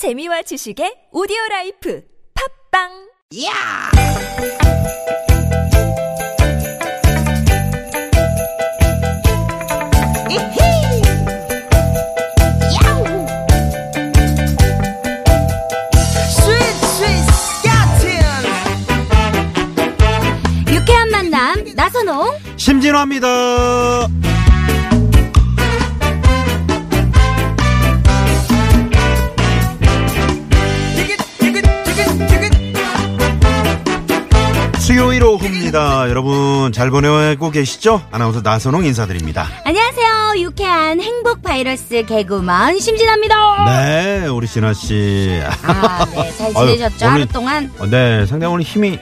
재미와 지식의 오디오 life 팟빵 야! 이히! 야우! 스윗 스윗 스카틴! 유쾌한 만남 나선홍 심진화입니다. 오후입니다. 여러분 잘 보내고 계시죠? 아나운서 나선홍 인사드립니다. 안녕하세요 유쾌한 행복 바이러스 개그우먼 심진아입니다 네, 우리 진아 씨. 아 네잘 아유, 지내셨죠 오늘- 하루 동안 어, 네, 상당히 오늘 힘이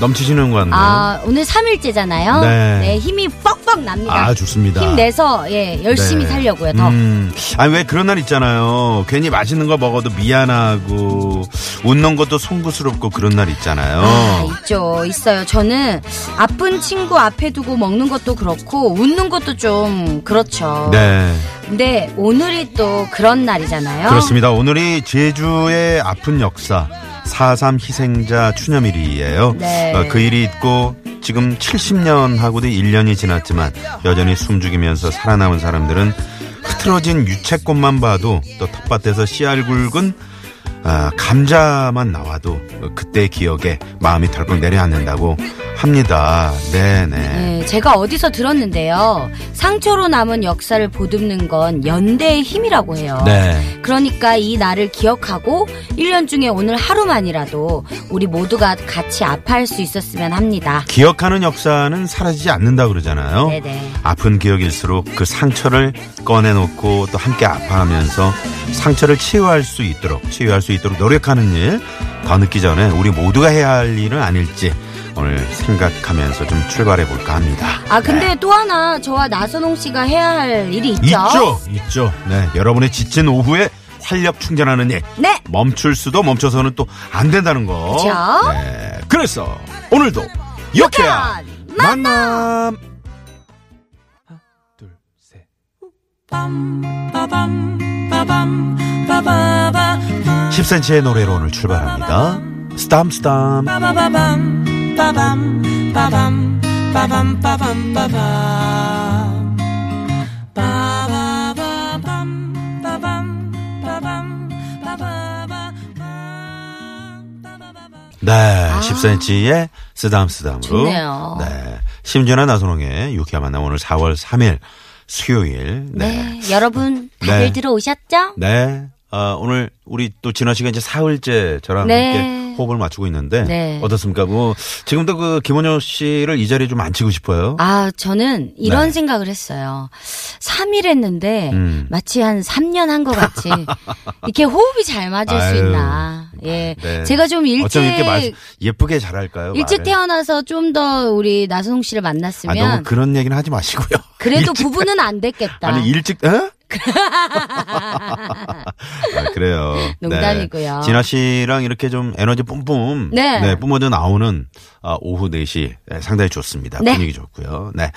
넘치시는 것 같네요. 아 오늘 3일째잖아요 네. 힘이 뻑뻑 납니다 아, 좋습니다. 힘내서 예 열심히 네. 살려고요 더 음, 아니 왜 그런 날 있잖아요. 괜히 맛있는 거 먹어도 미안하고 웃는 것도 송구스럽고 그런 날 있잖아요. 아, 있죠. 있어요. 저는 아픈 친구 앞에 두고 먹는 것도 그렇고 웃는 것도 좀 그렇죠. 네, 근데 오늘이 또 그런 날이잖아요. 그렇습니다. 오늘이 제주의 아픈 역사 4.3 희생자 추념일이에요. 네. 어, 그 일이 있고 지금 70년 하고도 1년이 지났지만 여전히 숨죽이면서 살아남은 사람들은 흐트러진 유채꽃만 봐도 또 텃밭에서 씨알 굵은 아, 감자만 나와도 그때 기억에 마음이 덜컥 내려앉는다고 합니다. 네네. 네, 제가 어디서 들었는데요. 상처로 남은 역사를 보듬는 건 연대의 힘이라고 해요. 네. 그러니까 이 날을 기억하고 1년 중에 오늘 하루만이라도 우리 모두가 같이 아파할 수 있었으면 합니다. 기억하는 역사는 사라지지 않는다 그러잖아요. 네네. 아픈 기억일수록 그 상처를 꺼내놓고 또 함께 아파하면서 상처를 치유할 수 있도록 치유할 수 있도록 노력하는 일 더 늦기 전에 우리 모두가 해야 할 일은 아닐지 오늘 생각하면서 좀 출발해 볼까 합니다. 아 근데 또 하나 저와 나선홍 씨가 해야 할 일이 있죠. 있죠, 있죠. 네, 여러분의 지친 오후에 활력 충전하는 일 네. 멈출 수도 멈춰서는 또 안 된다는 거. 그쵸? 네, 그래서 오늘도 유쾌한 만남. 하나, 둘, 셋. 10cm의 노래로 오늘 출발합니다. 스탐 스탐. 네, 10cm의 쓰담 쓰담으로. 좋네요. 네. 심준아 나선홍의 유쾌한 만남 오늘 4월 3일 수요일. 네. 여러분 다들 네. 들어오셨죠? 네. 아, 오늘 우리 또 진아 씨가 이제 사흘째 저랑 네. 함께 호흡을 맞추고 있는데 네. 어떻습니까? 뭐 지금도 그 김원효 씨를 이 자리에 좀 앉히고 싶어요. 아, 저는 이런 네. 생각을 했어요. 3일 했는데 음. 마치 한 3년 한 것 같이 이렇게 호흡이 잘 맞을 수 아유, 있나. 예. 네. 제가 좀 일찍 어쩜 이렇게 말, 예쁘게 잘할까요? 일찍 말을? 태어나서 좀 더 우리 나선홍 씨를 아, 만났으면 너무 그런 얘기는 하지 마시고요. 그래도 일찍- 부부는 안 됐겠다. 아니 일찍 어? 아, 그래요. 농담이고요. 네. 진아 씨랑 이렇게 좀 에너지 뿜뿜 네. 뿜어져 나오는 아, 오후 4시 네, 상당히 좋습니다. 네. 분위기 좋고요. 네.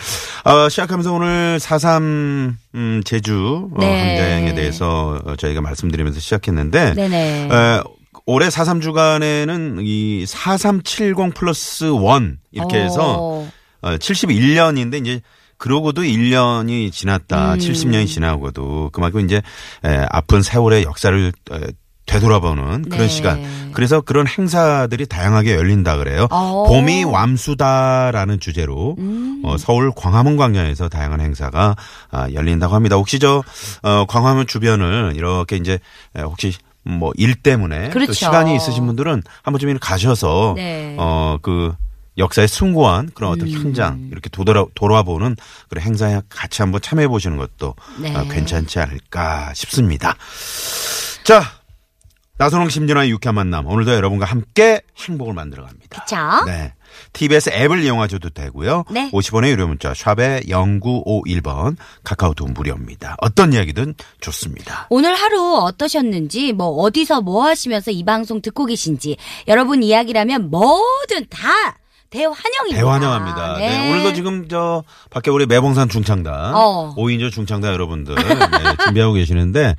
어, 시작하면서 오늘 4.3 음, 제주 어, 네. 항쟁에 대해서 어, 저희가 말씀드리면서 시작했는데 네네. 에, 올해 4.3 주간에는 이 4370 플러스 1 이렇게 해서 어. 어, 71년인데 이제 그러고도 1년이 지났다. 음. 70년이 지나고도 그만큼 이제 에, 아픈 세월의 역사를 에, 되돌아보는 그런 네. 시간. 그래서 그런 행사들이 다양하게 열린다 그래요. 어. 봄이 맘수다라는 주제로 음. 어, 서울 광화문 광장에서 다양한 행사가 아, 열린다고 합니다. 혹시 저 어, 광화문 주변을 이렇게 이제 에, 혹시 뭐 일 때문에 또 그렇죠. 시간이 있으신 분들은 한 번쯤 가셔서 네. 어그 역사에 숭고한 그런 어떤 음. 현장 이렇게 돌아 돌아보는 그런 행사에 같이 한번 참여해 보시는 것도 네. 아, 괜찮지 않을까 싶습니다. 자 나선홍 심진아의 유쾌한 만남 오늘도 여러분과 함께 행복을 만들어 갑니다. 그쵸? 네. TBS 앱을 이용하셔도 되고요. 네. 50원의 유료 문자 샵에 0951번 카카오톡 무료입니다. 어떤 이야기든 좋습니다. 오늘 하루 어떠셨는지, 뭐, 어디서 뭐 하시면서 이 방송 듣고 계신지, 여러분 이야기라면 뭐든 다 대환영입니다. 대환영합니다. 네. 네. 오늘도 지금 저 밖에 우리 매봉산 중창단, 어. 오인조 중창단 여러분들 네, 준비하고 계시는데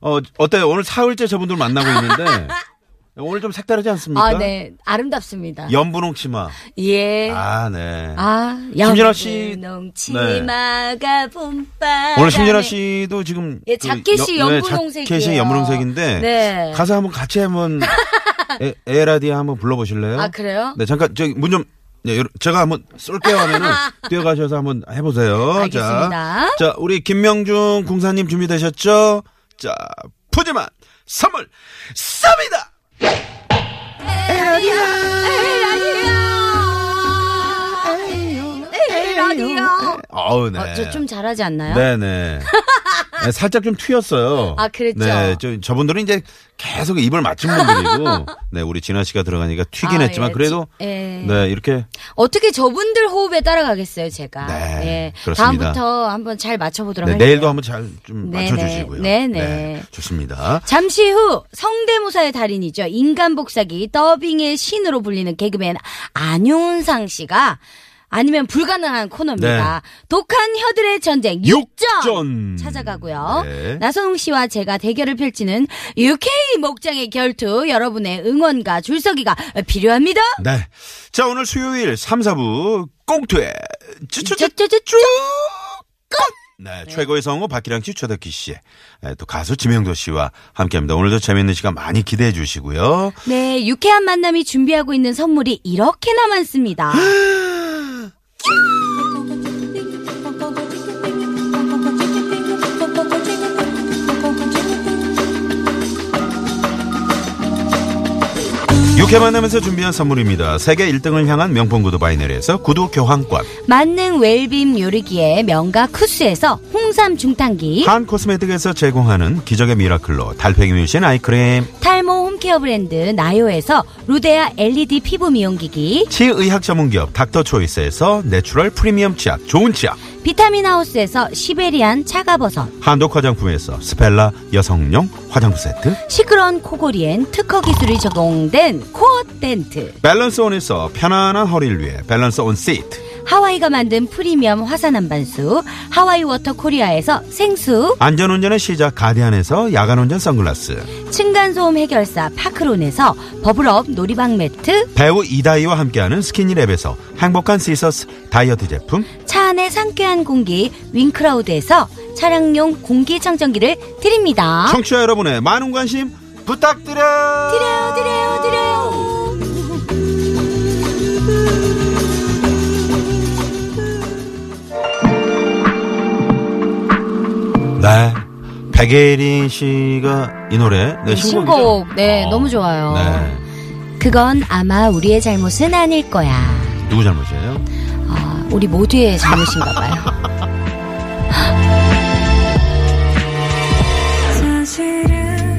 어 어때요? 오늘 사흘째 저분들 만나고 있는데 오늘 좀 색다르지 않습니까? 아, 네. 아름답습니다. 연분홍 치마. 예. 아, 네. 아, 심진아 씨- 연분홍 치마가 봄바람. 오늘 심진아 씨도 지금 예, 그 자켓이 여- 네, 연분홍색이에요. 자켓이 연분홍색인데 네. 가사 한번 같이 한번 에, 에라디아 한번 불러보실래요? 아, 그래요? 네, 잠깐 저기 문 좀. 네, 제가 한번 쏠게요 하면은 뛰어가셔서 한번 해보세요. 알겠습니다. 자, 자, 우리 김명중 궁사님 준비되셨죠? 자, 푸짐한 선물 쌉니다. 라디오. 어우, 네. 어, 저좀 잘하지 않나요? 네네. 네, 살짝 좀 튀었어요. 아, 그랬죠? 네, 저, 저분들은 이제 계속 입을 맞춘 분들이고, 네, 우리 진아 씨가 들어가니까 튀긴 아, 했지만, 예, 그래도, 지- 예. 네, 이렇게, 어떻게 저분들 호흡에 따라가겠어요, 제가. 네, 예. 그렇습니다. 다음부터 한번 잘 맞춰보도록 네, 할게요. 내일도 한번 잘 좀 네네. 맞춰주시고요. 네네. 좋습니다. 잠시 후 성대모사의 달인이죠. 인간복사기 더빙의 신으로 불리는 개그맨 안윤상 씨가 아니면 불가능한 코너입니다. 독한 혀들의 전쟁 6전 육전. 찾아가고요. 네. 나선홍 씨와 제가 대결을 펼치는 UK 목장의 결투 여러분의 응원과 줄서기가 필요합니다. 네. 자, 오늘 수요일 3, 4부 꽁투에 쭈쭈쭈 쭈쭈쭈쭈. 네, 최고의 성우 박기량 씨, 최덕기 씨, 네, 또 가수 지명도 씨와 함께합니다. 오늘도 재밌는 시간 많이 기대해 주시고요. 네, 유쾌한 만남이 준비하고 있는 선물이 이렇게나 많습니다. 육회 만나면서 준비한 선물입니다. 세계 1등을 향한 명품 구두 바이넬에서 구두 교환권, 만능 웰빔 요리기의 명가 쿠스에서 홍삼 중탕기, 한 코스메틱에서 제공하는 기적의 미라클로 달팽이 뮤신 아이크림, 탈모 home care 브랜드 나요에서 루데아 LED 피부 미용기기, 치의학 전문기업 닥터초이스에서 내추럴 프리미엄 치약, 좋은 치약, 비타민 하우스에서 시베리안 차가버섯, 한독 화장품에서 스펠라 여성용 화장품 세트, 시끄러운 코골이엔 특허 기술이 적용된 코어 덴트, 밸런스 온에서 편안한 허리를 위해 밸런스 온 시트, 하와이가 만든 프리미엄 화산 암반수, 하와이 워터 코리아에서 생수, 안전운전의 시작 가디안에서 야간운전 선글라스, 층간소음 해결사 파크론에서 버블업 놀이방 매트, 배우 이다희와 함께하는 스키니랩에서 행복한 시서스 다이어트 제품, 차 안의 상쾌한 공기 윙크라우드에서 차량용 공기청정기를 드립니다. 청취자 여러분의 많은 관심 부탁드려요. 드려요, 드려요, 드려요. 백예린 씨가 이 노래 네, 신곡이죠? 신곡, 네, 어, 너무 좋아요. 네. 그건 아마 우리의 잘못은 아닐 거야. 누구 잘못이에요? 아, 우리 모두의 잘못인가 봐요. 사실은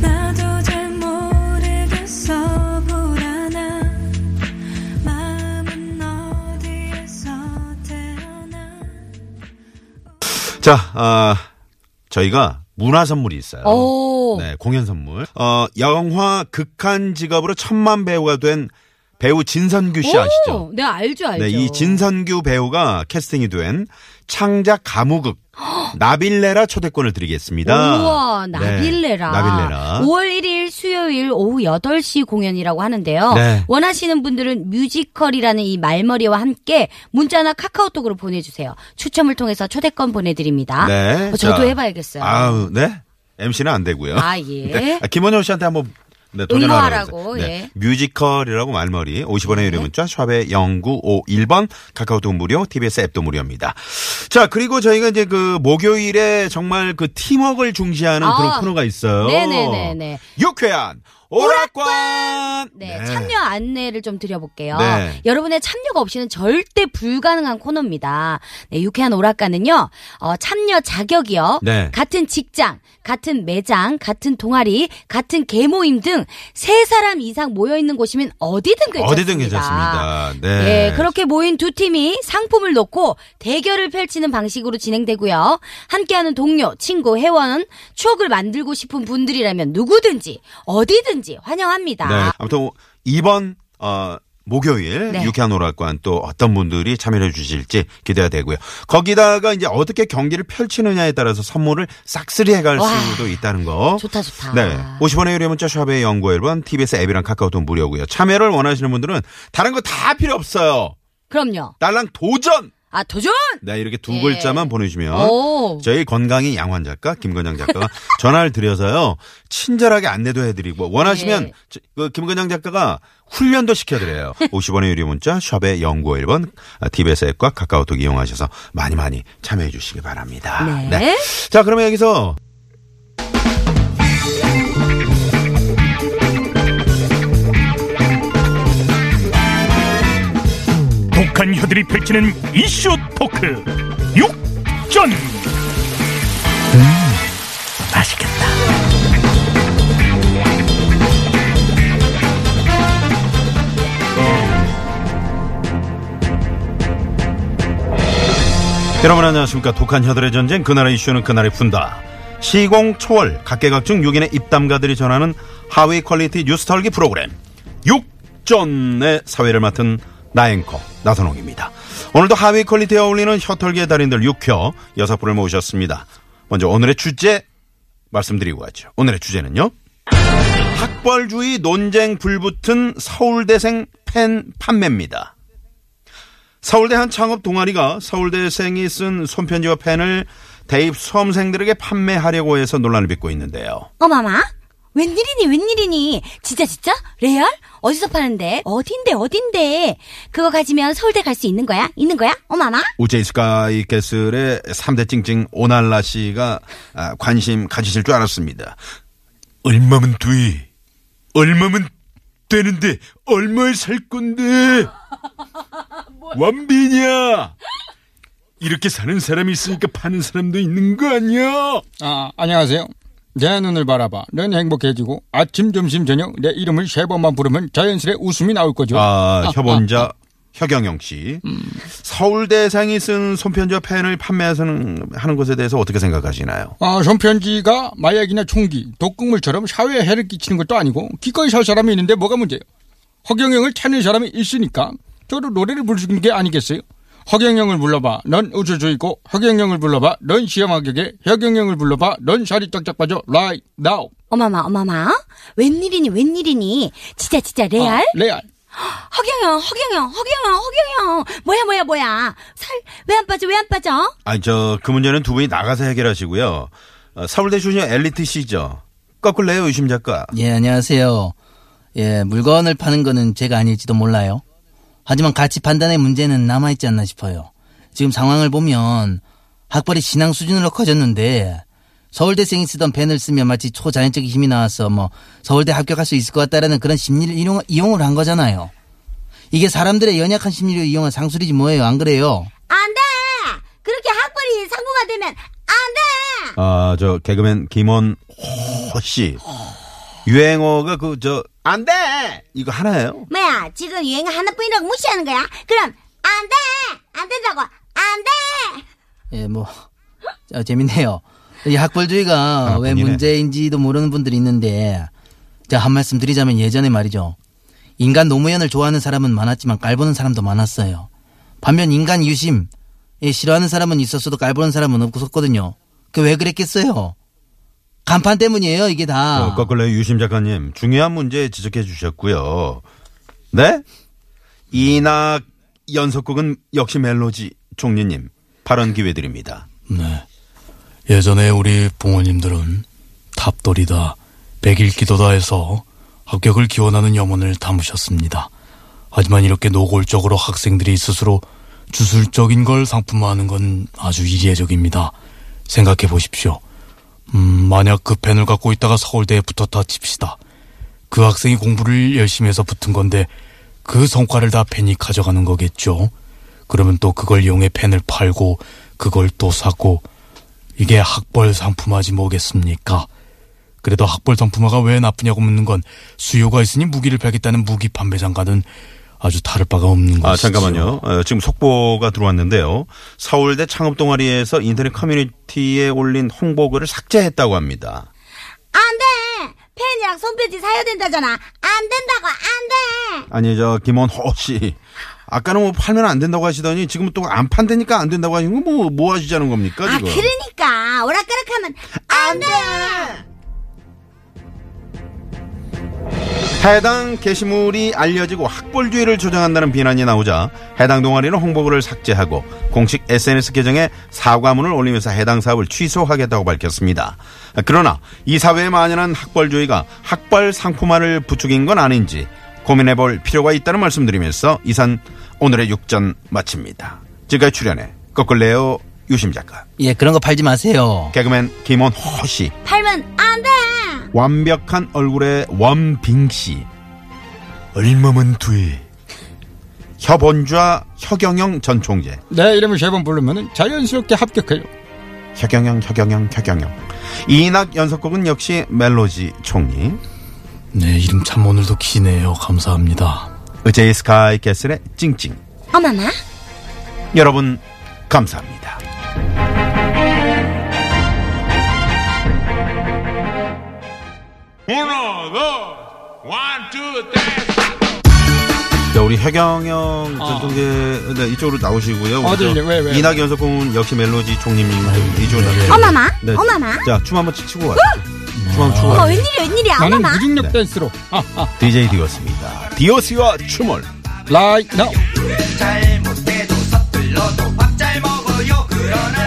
나도 잘 모르겠어 불안한 마음은 어디에서 태어나 자, 아, 저희가 문화 선물이 있어요. 오. 네, 공연 선물. 어, 영화 극한 직업으로 천만 배우가 된 배우 진선규 씨 아시죠? 네, 알죠, 알죠. 네, 이 진선규 배우가 캐스팅이 된 창작 가무극 나빌레라 초대권을 드리겠습니다. 우와, 네, 나빌레라. 나빌레라. 5월 5월 1일 수요일 오후 8시 공연이라고 하는데요. 네. 원하시는 분들은 뮤지컬이라는 이 말머리와 함께 문자나 카카오톡으로 보내주세요. 추첨을 통해서 초대권 보내드립니다. 네. 어, 저도 자, 해봐야겠어요. 아우, 네. MC는 안 되고요. 아, 예. 네. 아, 김원효 씨한테 한번 네, 도전하라고. 응모하라고, 네. 예. 뮤지컬이라고 말머리 50원의 유료 문자 샵에 0951번 카카오톡 무료 TBS 앱도 무료입니다. 자, 그리고 저희가 이제 그 목요일에 정말 그 팀워크를 중시하는 아. 그런 코너가 있어요. 네네네네. 유쾌한 오락관. 네, 참여 안내를 좀 드려볼게요. 네. 여러분의 참여가 없이는 절대 불가능한 코너입니다. 네, 유쾌한 오락가는요, 어, 참여 자격이요. 네. 같은 직장, 같은 매장, 같은 동아리, 같은 개모임 등 세 사람 이상 모여있는 곳이면 어디든 괜찮습니다. 어디든 괜찮습니다. 네. 네, 그렇게 모인 두 팀이 상품을 놓고 대결을 펼치는 방식으로 진행되고요. 함께하는 동료, 친구, 회원, 추억을 만들고 싶은 분들이라면 누구든지, 어디든 지 환영합니다. 네. 아무튼 이번 어 목요일 네. 유쾌한 오락관 또 어떤 분들이 참여해 주실지 기대가 되고요. 거기다가 이제 어떻게 경기를 펼치느냐에 따라서 선물을 싹쓸이 해갈 와. 수도 있다는 거. 좋다, 좋다. 네. 50원의 유료 문자 샵의 연구 1번 TBS 앱이랑 카카오톡 무료고요. 참여를 원하시는 분들은 다른 거 다 필요 없어요. 그럼요. 딸랑 도전! 아, 도전! 네, 이렇게 두 예. 글자만 보내주시면 오. 저희 건강이 양환 작가 김건장 작가가 전화를 드려서요 친절하게 안내도 해드리고 원하시면 네. 저- 그 김건장 작가가 훈련도 시켜드려요. 50원의 유료 문자 샵의 연구 1번 TBS 앱과 카카오톡 이용하셔서 많이 많이 참여해 주시기 바랍니다. 네. 자 그러면 여기서 독한 혀들이 펼치는 이슈 토크 육전. 음, 맛있겠다. 여러분 안녕하십니까. 독한 혀들의 전쟁 그날의 이슈는 그날에 푼다. 시공 초월 각계각층 6인의 입담가들이 전하는 high quality 뉴스 털기 프로그램 육전의 사회를 맡은 나앵커 나선홍입니다. 오늘도 high quality에 어울리는 혀털기의 달인들 6혀 여섯 분을 모셨습니다. 먼저 오늘의 주제 말씀드리고 가죠. 오늘의 주제는요. 학벌주의 논쟁 불붙은 서울대생 펜 판매입니다. 서울대 한 창업 동아리가 서울대생이 쓴 손편지와 펜을 대입 수험생들에게 판매하려고 해서 논란을 빚고 있는데요. 어마마? 웬일이니, 웬일이니? 진짜, 진짜? 레알? 어디서 파는데? 어딘데, 어딘데? 그거 가지면 서울대 갈 수 있는 거야? 있는 거야? 어마마? 우제이 스카이 캐슬의 3대 찡찡 오날라 씨가 아, 관심 가지실 줄 알았습니다. 얼마면 돼 얼마면 되는데 얼마에 살 건데 완비냐 이렇게 사는 사람이 있으니까 파는 사람도 있는 거 아니야 아, 안녕하세요. 내 눈을 바라봐. 넌 행복해지고 아침, 점심, 저녁 내 이름을 세 번만 부르면 자연스레 웃음이 나올 거죠. 아, 아, 협원자 혁영영 씨. 서울대생이 쓴 손편지와 펜을 판매하는 하는 것에 대해서 어떻게 생각하시나요? 아, 손편지가 마약이나 총기, 독극물처럼 사회에 해를 끼치는 것도 아니고 기꺼이 살 사람이 있는데 뭐가 문제예요? 허경영을 찾는 사람이 있으니까 저도 노래를 부르는 게 아니겠어요? 허경영을 불러봐. 넌 우주주의고 허경영을 불러봐. 넌 시험하게 허경영을 불러봐. 넌 살이 쫙쫙 빠져. Right now. 어마마, 어마마? 웬일이니, 웬일이니? 진짜, 진짜, 레알? 아, 레알. 허경영, 허경영, 허경영, 허경영. 뭐야, 뭐야, 뭐야. 살, 왜 안 빠져, 왜 안 빠져? 아니, 저, 그 문제는 두 분이 나가서 해결하시고요. 어, 서울대 출신 엘리트 씨죠. 거꾸로요, 의심 작가. 예, 안녕하세요. 예, 물건을 파는 거는 제가 아닐지도 몰라요. 하지만 가치 판단의 문제는 남아있지 않나 싶어요. 지금 상황을 보면 학벌이 신앙 수준으로 커졌는데 서울대생이 쓰던 펜을 쓰면 마치 초자연적인 힘이 나와서 뭐 서울대 합격할 수 있을 것 같다라는 그런 심리를 이용, 이용을 한 거잖아요. 이게 사람들의 연약한 심리를 이용한 상술이지 뭐예요. 안 그래요? 안 돼! 그렇게 학벌이 상부가 되면 안 돼! 아, 저, 개그맨 김원 호 씨. 유행어가 그, 저, 안 돼! 이거 하나예요? 뭐야, 지금 유행 하나뿐이라고 무시하는 거야? 그럼 안 돼! 안 된다고! 안 돼! 예, 뭐 어, 재밌네요. 이 학벌주의가 왜 하나뿐이네. 문제인지도 모르는 분들이 있는데 제가 한 말씀 드리자면 예전에 말이죠. 인간 노무현을 좋아하는 사람은 많았지만 깔보는 사람도 많았어요. 반면 인간 유심 예, 싫어하는 사람은 있었어도 깔보는 사람은 없었거든요. 그 왜 그랬겠어요? 간판 때문이에요, 이게 다. 어, 거꾸로 유심 작가님, 중요한 문제 지적해 주셨고요. 네? 이낙 연속곡은 역시 멜로디 총리님 발언 기회 드립니다. 네. 예전에 우리 부모님들은 탑돌이다, 백일기도다 해서 합격을 기원하는 염원을 담으셨습니다. 하지만 이렇게 노골적으로 학생들이 스스로 주술적인 걸 상품화하는 건 아주 이례적입니다. 생각해 보십시오. 음, 만약 그 펜을 갖고 있다가 서울대에 붙었다 칩시다. 그 학생이 공부를 열심히 해서 붙은 건데 그 성과를 다 펜이 가져가는 거겠죠. 그러면 또 그걸 이용해 펜을 팔고 그걸 또 사고 이게 학벌 상품화지 뭐겠습니까? 그래도 학벌 상품화가 왜 나쁘냐고 묻는 건 수요가 있으니 무기를 팔겠다는 무기 판매장과는 아주 다를 바가 없는 것이죠. 아, 잠깐만요. 어, 지금 속보가 들어왔는데요. 서울대 창업 동아리에서 인터넷 커뮤니티에 올린 홍보글을 삭제했다고 합니다. 안 돼! 펜이랑 손편지 사야 된다잖아. 안안 된다고 안 돼. 아니 저 김원호 씨 아까는 뭐 팔면 안 된다고 하시더니 지금 또 안 판다니까 안 된다고 하시는 거뭐 뭐 하시자는 겁니까 아 지금? 그러니까 오락가락하면 안 돼. 해당 게시물이 알려지고 학벌주의를 조장한다는 비난이 나오자 해당 동아리는 홍보글을 삭제하고 공식 SNS 계정에 사과문을 올리면서 해당 사업을 취소하겠다고 밝혔습니다. 그러나 이 사회에 만연한 학벌주의가 학벌 상품화를 부추긴 건 아닌지 고민해 볼 필요가 있다는 말씀드리면서 이산 오늘의 육전 마칩니다. 지금까지 출연해 거꾸레오 유심 작가, 예, 그런 거 팔지 마세요. 개그맨 김원호 씨, 팔면 안 돼. 완벽한 얼굴의 원빙 씨. 얼마면 돼? 혀본좌 혀경영 전 총재. 내 이름을 세 번 부르면 자연스럽게 합격해요. 혀경영, 혀경영, 혀경영. 이낙 연속곡은 역시 멜로디 총리. 네, 이름 참 오늘도 기네요. 감사합니다. 의제이 스카이 캐슬의 찡찡. 어머나. 여러분, 감사합니다. 자, 우리 혀경영 전 총재 네, 이쪽으로 나오시고요. 우리 어디, 저 왜, 왜? 이낙 연속곡은 역시 멜로디 총리님 이쪽으로 네. 나오시고. 어머나. 네. 어머나. 자, 춤 한번 치고 가죠. 춤 한번 추고 어머 가죠. 웬일이야 웬일이야 나는 어머나. 무중력 댄스로. 아, 아, DJ 디오스입니다. 디오스와 춤을. 라이, 나. 잘못해도 서툴러도 밥 잘 먹어요 그러나